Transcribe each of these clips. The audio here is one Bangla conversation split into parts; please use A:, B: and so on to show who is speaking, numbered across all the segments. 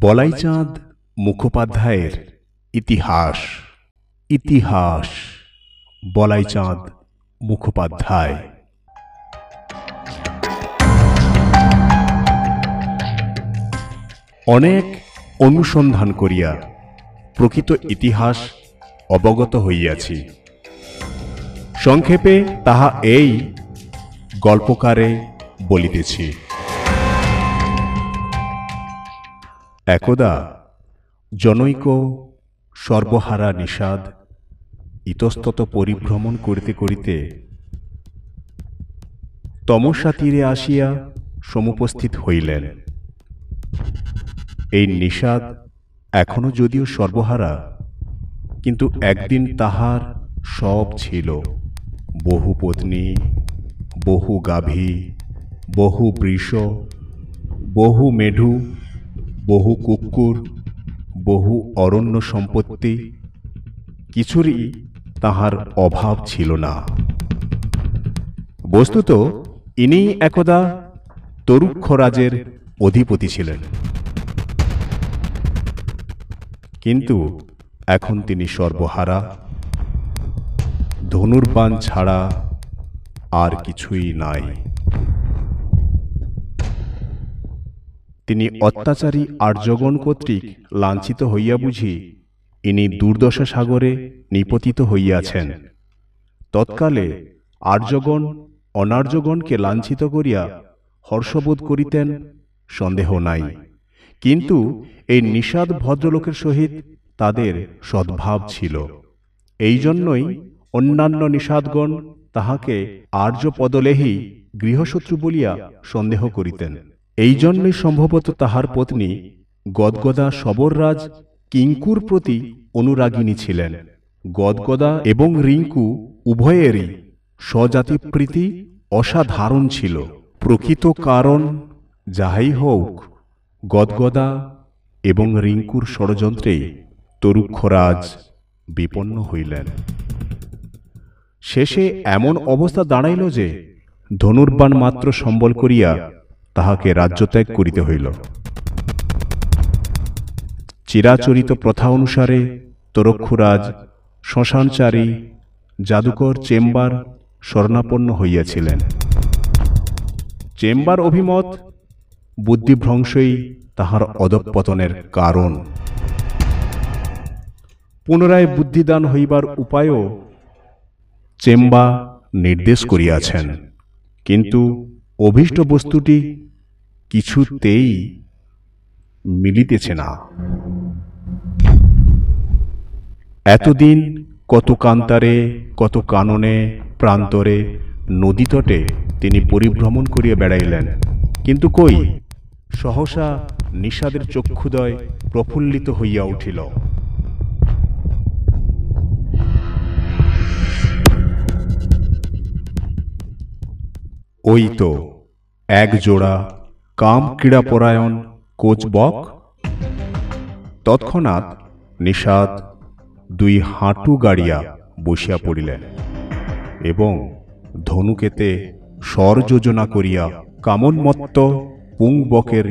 A: বলাইচাঁদ মুখোপাধ্যায়ের ইতিহাস। ইতিহাস। বলাইচাঁদ মুখোপাধ্যায়। অনেক অনুসন্ধান করিয়া প্রকৃত ইতিহাস অবগত হইয়াছি। সংক্ষেপে তাহা এই গল্পকারে বলিতেছি। একদা জনৈক সর্বহারা নিষাদ ইতস্তত পরিভ্রমণ করিতে করিতে তমসা তীরে আসিয়া সমুপস্থিত হইলেন। এই নিষাদ এখনও যদিও সর্বহারা, কিন্তু একদিন তাহার সব ছিল। বহু পত্নী, বহু গাভী, বহু বৃষ, বহু মেঢু বহু কুকুর, বহু অরণ্য সম্পত্তি, কিছুরই তাহার অভাব ছিল না। বস্তুত ইনি একদা তরুক্ষরাজের অধিপতি ছিলেন। কিন্তু এখন তিনি সর্বহারা, ধনুর্বাণ ছাড়া আর কিছুই নাই। তিনি অত্যাচারী আর্যগণ কর্তৃক লাঞ্ছিত হইয়া বুঝি ইনি দুর্দশা সাগরে নিপতিত হইয়াছেন। তৎকালে আর্যগণ অনার্যগণকে লাঞ্ছিত করিয়া হর্ষবোধ করিতেন সন্দেহ নাই। কিন্তু এই নিষাদ ভদ্রলোকের সহিত তাদের সদ্ভাব ছিল। এই জন্যই অন্যান্য নিষাদগণ তাহাকে আর্য পদলেহি গৃহশত্রু বলিয়া সন্দেহ করিতেন। এই জন্যই সম্ভবত তাহার পত্নী গদগদা সবররাজ কিঙ্কুর প্রতি অনুরাগিনী ছিলেন। গদগদা এবং রিঙ্কু উভয়েরই স্বজাতিপ্রীতি অসাধারণ ছিল। প্রকৃত কারণ যাহাই হোক, গদগদা এবং রিঙ্কুর ষড়যন্ত্রে তরুক্ষরাজ বিপন্ন হইলেন। শেষে এমন অবস্থা দাঁড়াইল যে ধনুর্বাণ মাত্র সম্বল করিয়া তাহাকে রাজ্যত্যাগ করিতে হইল। চিরাচরিত প্রথা অনুসারে তরক্ষুরাজ, শ্মশানচারী, জাদুকর চেম্বার স্বর্ণাপন্ন হইয়াছিলেন। চেম্বার অভিমত, বুদ্ধিভ্রংশই তাহার অধঃপতনের কারণ। পুনরায় বুদ্ধিদান হইবার উপায়ও চেম্বা নির্দেশ করিয়াছেন। কিন্তু অভীষ্ট বস্তুটি কিছুতেই মিলিতেছে না। এতদিন কত কান্তারে, কত কাননে, প্রান্তরে নদীতটে তিনি পরিভ্রমণ করিয়া বেড়াইলেন। কিন্তু কই? সহসা নিষাদের চক্ষুদয় প্রফুল্লিত হইয়া উঠিল। ওই তো এক জোড়া কাম ক্রীড়াপরায়ণ কোচবক তৎক্ষণাৎ নিষাদ দুই হাঁটু গাড়িয়া বসিয়া পড়িলেন এবং ধনুকেতে স্বর যোজনা করিয়া কামনমত্ত পুংবকের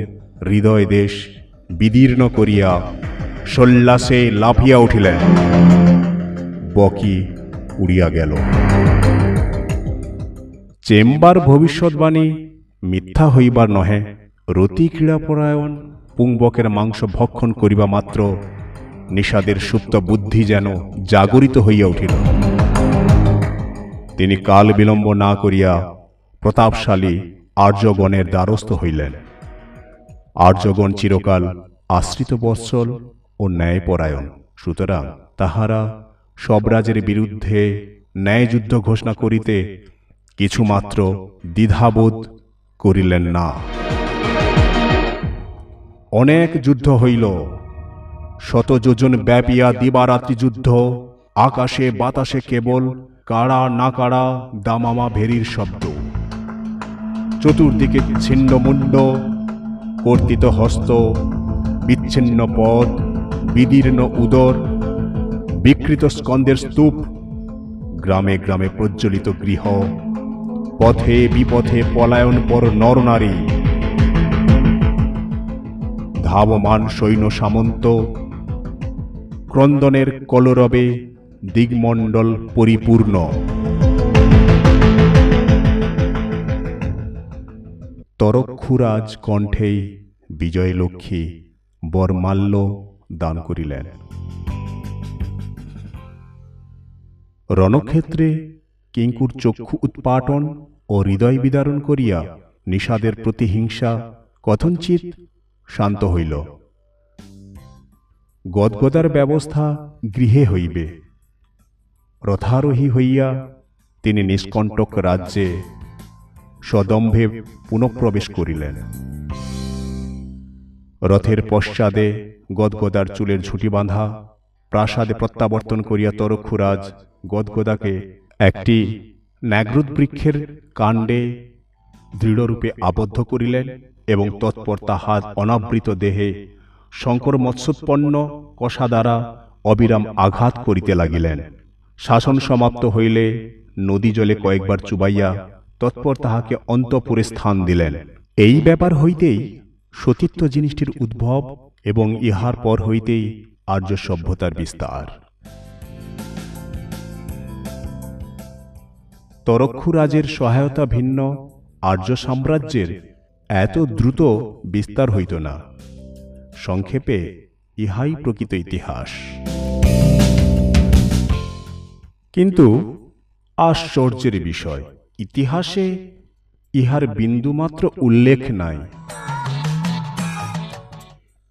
A: হৃদয় দেশ বিদীর্ণ করিয়া সল্লাসে লাফিয়া উঠিলেন। বকি উড়িয়া গেল। চেম্বার ভবিষ্যৎবাণী মিথ্যা হইবার নহে। রতি ক্রীড়াপরায়ণ পুংবকের মাংস ভক্ষণ করিবা মাত্র। নিষাদের সুপ্ত বুদ্ধি যেন জাগরিত হইয়া উঠিল। তিনি কাল বিলম্ব না করিয়া প্রতাপশালী আর্যগণের দ্বারস্থ হইলেন। আর্যগণ চিরকাল আশ্রিত বৎসল ও ন্যায়পরায়ণ। সুতরাং তাহারা সব রাজের বিরুদ্ধে ন্যায়যুদ্ধ ঘোষণা করিতে কিছুমাত্র দ্বিধাবোধ করিলেন না। অনেক যুদ্ধ হইল। শত যোজন ব্যাপিয়া দিবারাত্রি যুদ্ধ। আকাশে, বাতাসে কেবল কাড়া না কাড়া দামামা ভেরির শব্দ। চতুর্দিকে ছিন্ন মুন্ড কর্তিত হস্ত, বিচ্ছিন্ন পদ, বিদীর্ণ উদর, বিকৃত স্কন্দের স্তূপ, গ্রামে গ্রামে প্রজ্বলিত গৃহ। পথে বিপথে পলায়ন পর নরনারী ধাবমান সৈন্য সামন্ত, ক্রন্দনের কলরবে দিগমণ্ডল পরিপূর্ণ। তরক্ষুরাজ কণ্ঠেই বিজয়লক্ষ্মী বরমাল্য দান করিলেন। রণক্ষেত্রে কিঙ্কুর চক্ষু উৎপাটন ও হৃদয় বিদারণ করিয়া নিষাদের প্রতিহিংসা কথঞ্চিত শান্ত হইল। গদগদার ব্যবস্থা গৃহে হইবে। রথারোহী হইয়া তিনি নিষ্কণ্টক রাজ্যে সদম্ভে পুনঃপ্রবেশ করিলেন। রথের পশ্চাদে গদগদার চুলের ঝুঁটি বাঁধা প্রাসাদে প্রত্যাবর্তন করিয়া তরক্ষুরাজ গদগদাকে একটি ন্যাগ্রুদ বৃক্ষের কাণ্ডে দৃঢ়রূপে আবদ্ধ করিলেন এবং তৎপর তাহার অনাবৃত দেহে শঙ্কর মৎস্যোৎপন্ন কষা দ্বারা অবিরাম আঘাত করিতে লাগিলেন। শাসন সমাপ্ত হইলে নদী জলে কয়েকবার চুবাইয়া তৎপর তাহাকে অন্তপুরে স্থান দিলেন। এই ব্যাপার হইতেই সতীত্ব জিনিসটির উদ্ভব এবং ইহার পর হইতেই আর্য সভ্যতার বিস্তার। তরক্ষুরাজের সহায়তা ভিন্ন, আর্য সাম্রাজ্যের এত দ্রুত বিস্তার হইত না। সংক্ষেপে ইহাই প্রকৃত ইতিহাস। কিন্তু আশ্চর্যের বিষয়, ইতিহাসে ইহার বিন্দুমাত্র উল্লেখ নাই।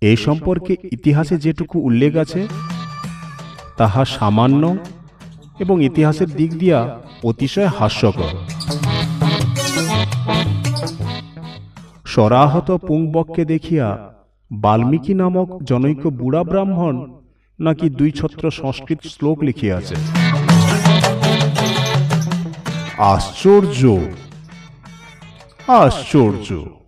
A: এ সম্পর্কে ইতিহাসে যেটুকু উল্লেখ আছে, তাহা সামান্য এবং ইতিহাসের দিক দিয়া অতিশয় হাস্যকর। সরাহত পুংবককে দেখিয়া বাল্মীকি নামক জনৈক বুড়া ব্রাহ্মণ নাকি দুই ছত্র সংস্কৃত শ্লোক লিখিয়াছে। আশ্চর্য! আশ্চর্য!